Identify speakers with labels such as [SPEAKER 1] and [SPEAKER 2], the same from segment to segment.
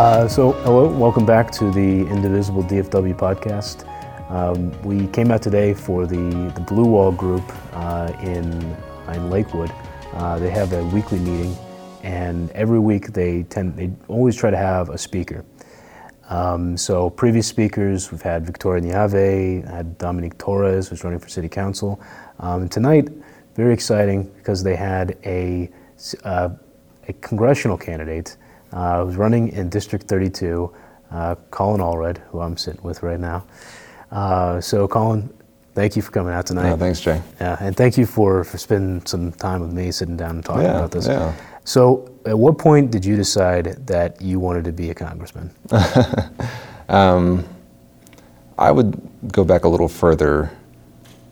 [SPEAKER 1] Uh, so, hello, welcome back to the Indivisible DFW podcast. Um, we came out today for the, the Blue Wall Group uh, in, in Lakewood. Uh, they have a weekly meeting, and every week they tend they always try to have a speaker. Um, so, previous speakers we've had Victoria Neave, had Dominique Torres, who's running for city council. Um, tonight, very exciting because they had a, uh, a congressional candidate uh, who's running in District 32, uh, Colin Allred, who I'm sitting with right now. Uh, so, Colin, thank you for coming out tonight.
[SPEAKER 2] Yeah, thanks, Jay.
[SPEAKER 1] Yeah, and thank you for, for spending some time with me, sitting down and talking
[SPEAKER 2] Yeah,
[SPEAKER 1] about this.
[SPEAKER 2] yeah.
[SPEAKER 1] So, at what point did you decide that you wanted to be a congressman?
[SPEAKER 2] Um, I would go back a little further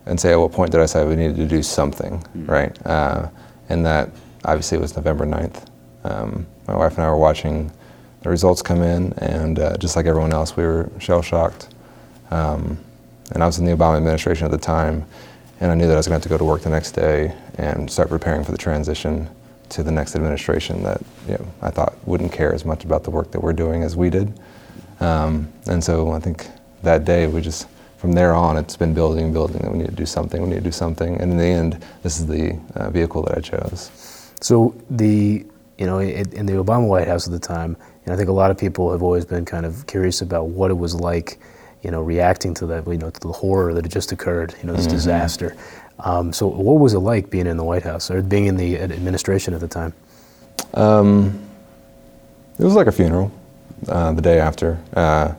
[SPEAKER 2] and say at what point did I say we needed to do something, right? Uh, and that obviously was November 9th. Um, my wife and I were watching the results come in, and uh, just like everyone else, we were shell shocked. Um, and I was in the Obama administration at the time, and I knew that I was going to have to go to work the next day and start preparing for the transition to the next administration that you know, I thought wouldn't care as much about the work that we're doing as we did. Um, and so I think that day we just, from there on, it's been building building that we need to do something, we need to do something. And in the end, this is the uh, vehicle that I chose.
[SPEAKER 1] So the you know in, in the Obama White House at the time, and I think a lot of people have always been kind of curious about what it was like, you know, reacting to that, you know, to the horror that had just occurred, you know, this disaster. Um, so what was it like being in the White House or being in the administration at the time?
[SPEAKER 2] Um, it was like a funeral uh, the day after. Uh,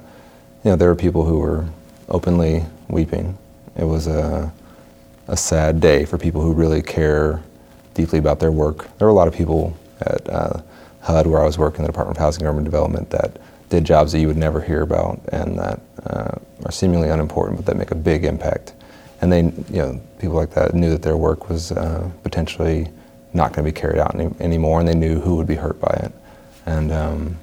[SPEAKER 2] you know, there were people who were openly weeping. It was a, a sad day for people who really care deeply about their work. There were a lot of people at uh, HUD, where I was working, the Department of Housing and Urban Development, that did jobs that you would never hear about and that uh, are seemingly unimportant, but that make a big impact. And they, you know, people like that knew that their work was uh, potentially not going to be carried out any, anymore, and they knew who would be hurt by it. And um,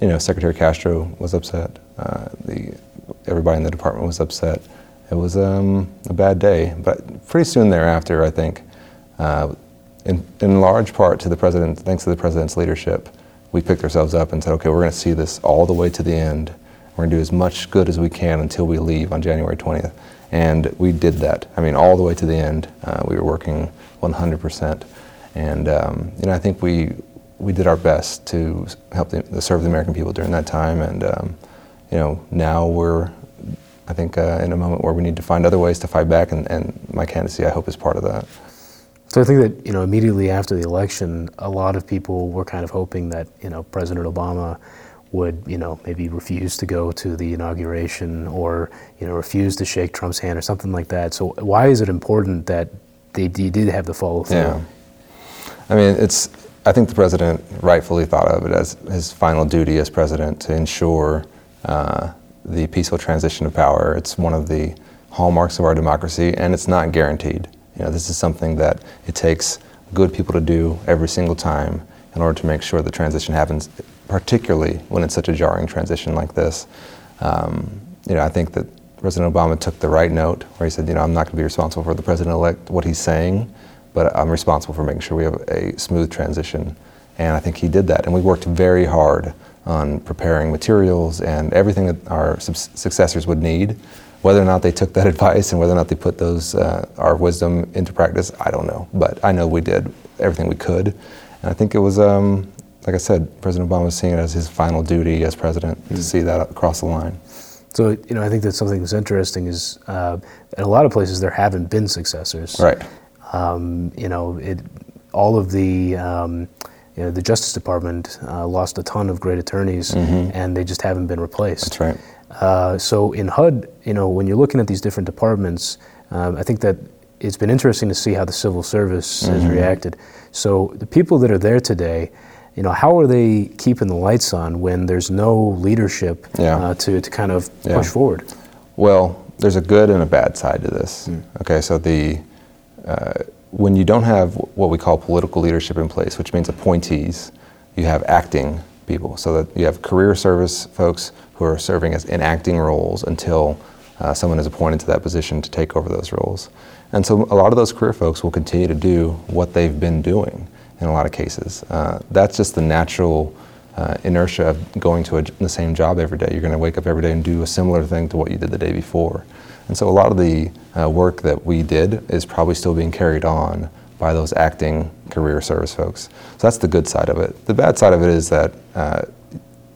[SPEAKER 2] you know, Secretary Castro was upset. Uh, the everybody in the department was upset. It was um, a bad day, but pretty soon thereafter, I think, uh, in, in large part to the president, thanks to the president's leadership, we picked ourselves up and said, okay, we're going to see this all the way to the end. We're going to do as much good as we can until we leave on January 20th. And we did that. I mean, all the way to the end. Uh, we were working 100%. And um, you know, I think we we did our best to help the, serve the American people during that time. And um, you know, now we're I think uh, in a moment where we need to find other ways to fight back. And, and my candidacy, I hope, is part of that.
[SPEAKER 1] So I think that you know immediately after the election, a lot of people were kind of hoping that you know President Obama would you know maybe refuse to go to the inauguration or you know refuse to shake Trump's hand or something like that. So why is it important that they, did have the follow through?
[SPEAKER 2] Yeah. I mean, it's. I think the president rightfully thought of it as his final duty as president to ensure uh, the peaceful transition of power. It's one of the hallmarks of our democracy, and it's not guaranteed. You know, this is something that it takes good people to do every single time in order to make sure the transition happens, particularly when it's such a jarring transition like this. Um, you know, I think that President Obama took the right note where he said, you know, I'm not going to be responsible for the president-elect, what he's saying, but I'm responsible for making sure we have a smooth transition. And I think he did that. And we worked very hard on preparing materials and everything that our successors would need. Whether or not they took that advice and whether or not they put those uh, our wisdom into practice, I don't know. But I know we did everything we could, and I think it was, um, like I said, President Obama was seeing it as his final duty as president mm. to see that across the line.
[SPEAKER 1] So you know, I think that something that's interesting is uh, in a lot of places there haven't been successors.
[SPEAKER 2] Right.
[SPEAKER 1] Um, you know, it, all of the um, you know, the Justice Department uh, lost a ton of great attorneys, mm-hmm. and they just haven't been replaced.
[SPEAKER 2] That's right.
[SPEAKER 1] Uh, so in HUD, you know, when you're looking at these different departments, um, I think that it's been interesting to see how the civil service mm-hmm. has reacted. So the people that are there today, you know, how are they keeping the lights on when there's no leadership
[SPEAKER 2] yeah.
[SPEAKER 1] uh, to, to kind of
[SPEAKER 2] yeah.
[SPEAKER 1] push forward?
[SPEAKER 2] Well, there's a good and a bad side to this. Mm. Okay, so the uh, when you don't have what we call political leadership in place, which means appointees, you have acting people. So that you have career service folks who are serving as in acting roles until uh, someone is appointed to that position to take over those roles. And so a lot of those career folks will continue to do what they've been doing in a lot of cases. Uh, that's just the natural uh, inertia of going to a, the same job every day. You're going to wake up every day and do a similar thing to what you did the day before. And so a lot of the uh, work that we did is probably still being carried on by those acting career service folks. So that's the good side of it. The bad side of it is that uh,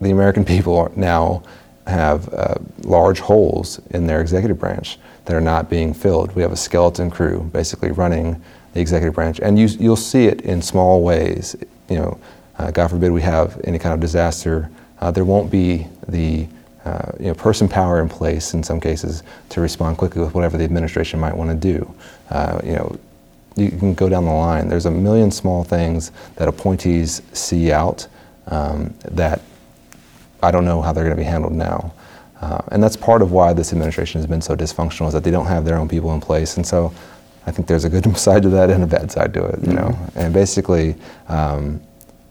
[SPEAKER 2] the American people now have uh, large holes in their executive branch that are not being filled. We have a skeleton crew basically running the executive branch, and you, will see it in small ways. You know, uh, God forbid we have any kind of disaster, uh, there won't be the uh, you know, person power in place in some cases to respond quickly with whatever the administration might want to do. Uh, you know, you can go down the line. There's a million small things that appointees see out um, that I don't know how they're going to be handled now. Uh, and that's part of why this administration has been so dysfunctional is that they don't have their own people in place. And so I think there's a good side to that and a bad side to it, you mm-hmm. know. And basically, um,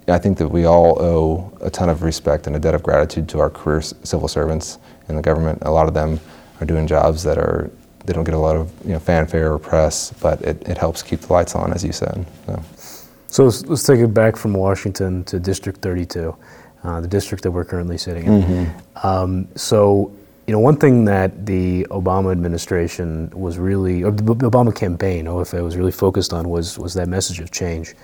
[SPEAKER 2] I think that we all owe a ton of respect and a debt of gratitude to our career civil servants in the government. A lot of them are doing jobs that are they don't get a lot of you know fanfare or press, but it, it helps keep the lights on, as you said. So,
[SPEAKER 1] so let's, let's take it back from Washington to District 32 uh, the district that we're currently sitting in. Mm-hmm. Um, so, you know, one thing that the Obama administration was really, or the Obama campaign, OFA, was really focused on was was that message of change.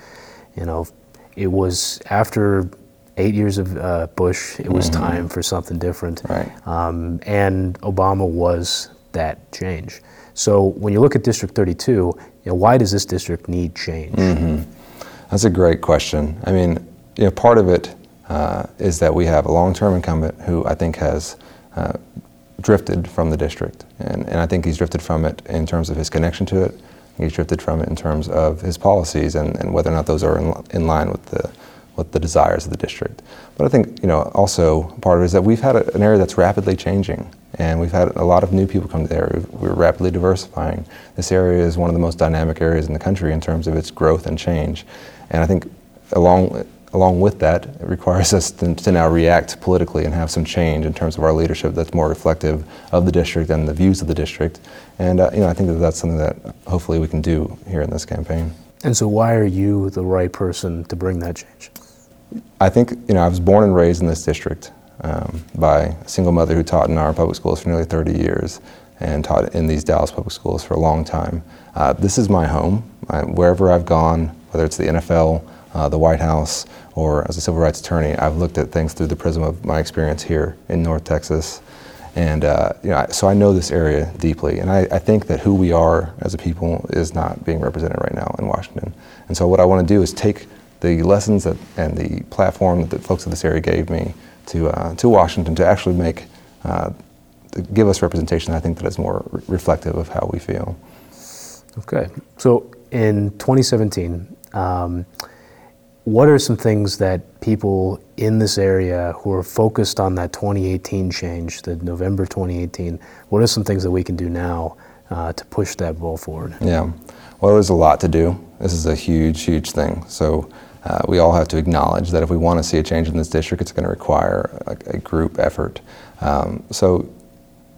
[SPEAKER 1] You know, it was after eight years of uh, Bush, it was mm-hmm. time for something different.
[SPEAKER 2] Right.
[SPEAKER 1] Um, and Obama was that change. So when you look at District 32, you know, why does this district need change?
[SPEAKER 2] Mm-hmm. That's a great question. I mean, you know, part of it uh, is that we have a long-term incumbent who I think has uh, drifted from the district, and, and I think he's drifted from it in terms of his connection to it. He's drifted from it in terms of his policies and, and whether or not those are in, in line with the with the desires of the district. But I think you know also part of it is that we've had a, an area that's rapidly changing, and we've had a lot of new people come to the area. We're rapidly diversifying. This area is one of the most dynamic areas in the country in terms of its growth and change, and I think along along with that, it requires us to, to, now react politically and have some change in terms of our leadership that's more reflective of the district and the views of the district. And uh, you know, I think that that's something that hopefully we can do here in this campaign.
[SPEAKER 1] And so, why are you the right person to bring that change?
[SPEAKER 2] I think you know I was born and raised in this district um, by a single mother who taught in our public schools for nearly 30 years and taught in these Dallas public schools for a long time. Uh, this is my home. I, wherever I've gone, whether it's the NFL uh, the White House, or as a civil rights attorney, I've looked at things through the prism of my experience here in North Texas. And uh, you know, so I know this area deeply, and I, I, think that who we are as a people is not being represented right now in Washington. And so what I want to do is take the lessons that, and the platform that the folks of this area gave me to, uh, to Washington to actually make, uh, to give us representation I think that is more re- reflective of how we feel.
[SPEAKER 1] Okay, so in 2017, um, what are some things that people in this area who are focused on that 2018 change, the November 2018, what are some things that we can do now uh, to push that ball forward?
[SPEAKER 2] Yeah, well, there's a lot to do. This is a huge, huge thing. So uh, we all have to acknowledge that if we want to see a change in this district, it's going to require a, a group effort. Um, so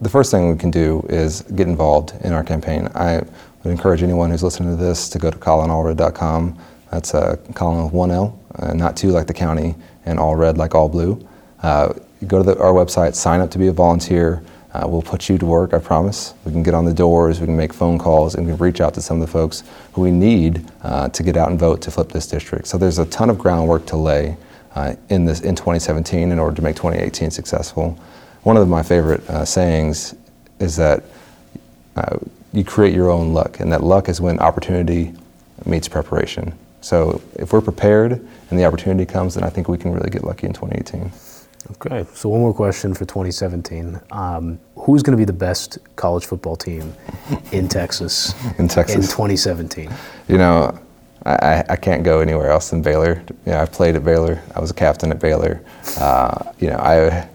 [SPEAKER 2] the first thing we can do is get involved in our campaign. I would encourage anyone who's listening to this to go to colinallred.com that's uh, Colin with one L, uh, not two like the county, and all red like all blue. Uh, go to the, our website, sign up to be a volunteer. Uh, we'll put you to work, I promise. We can get on the doors, we can make phone calls, and we can reach out to some of the folks who we need uh, to get out and vote to flip this district. So there's a ton of groundwork to lay uh, in this in 2017 in order to make 2018 successful. One of my favorite uh, sayings is that uh, you create your own luck, and that luck is when opportunity meets preparation. So if we're prepared and the opportunity comes, then I think we can really get lucky in 2018.
[SPEAKER 1] Okay, so one more question for 2017. Um, who's going to be the best college football team in Texas
[SPEAKER 2] in Texas
[SPEAKER 1] in 2017?
[SPEAKER 2] You know, I, I can't go anywhere else than Baylor. You know, I played at Baylor. I was a captain at Baylor. Uh, you know, I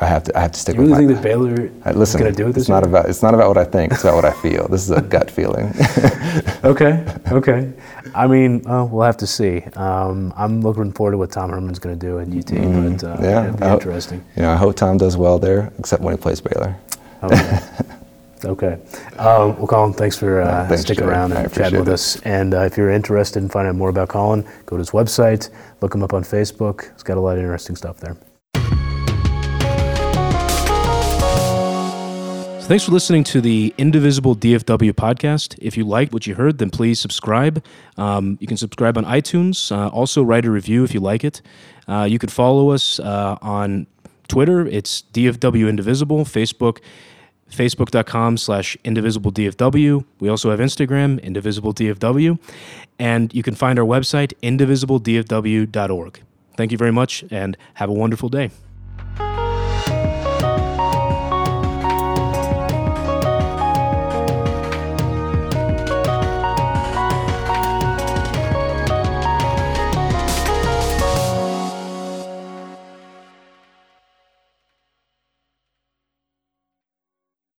[SPEAKER 2] I have to I have to stick
[SPEAKER 1] you really
[SPEAKER 2] with
[SPEAKER 1] think that Baylor
[SPEAKER 2] uh, listen,
[SPEAKER 1] is going to do it this
[SPEAKER 2] it's year? not about it's not about what I think. It's about what I feel. This is a gut feeling.
[SPEAKER 1] okay, okay. I mean, uh, we'll have to see. Um, I'm looking forward to what Tom Herman's going to do at UT. Mm-hmm. But uh, yeah, it'll be interesting.
[SPEAKER 2] You know, I hope Tom does well there, except when he plays Baylor.
[SPEAKER 1] Okay. Okay. Um, well, Colin, thanks for uh,
[SPEAKER 2] Thanks,
[SPEAKER 1] sticking
[SPEAKER 2] Jerry.
[SPEAKER 1] around and chatting with
[SPEAKER 2] it.
[SPEAKER 1] us. And uh, if you're interested in finding out more about Colin, go to his website, look him up on Facebook. He's got a lot of interesting stuff there. So thanks for listening to the Indivisible DFW podcast. If you liked what you heard, then please subscribe. Um, you can subscribe on iTunes. Uh, also, write a review if you like it. Uh, you could follow us uh, on Twitter. It's DFW Indivisible. Facebook, facebook.com slash indivisibledfw. We also have Instagram, indivisibledfw. And you can find our website, indivisibledfw.org. Thank you very much and have a wonderful day.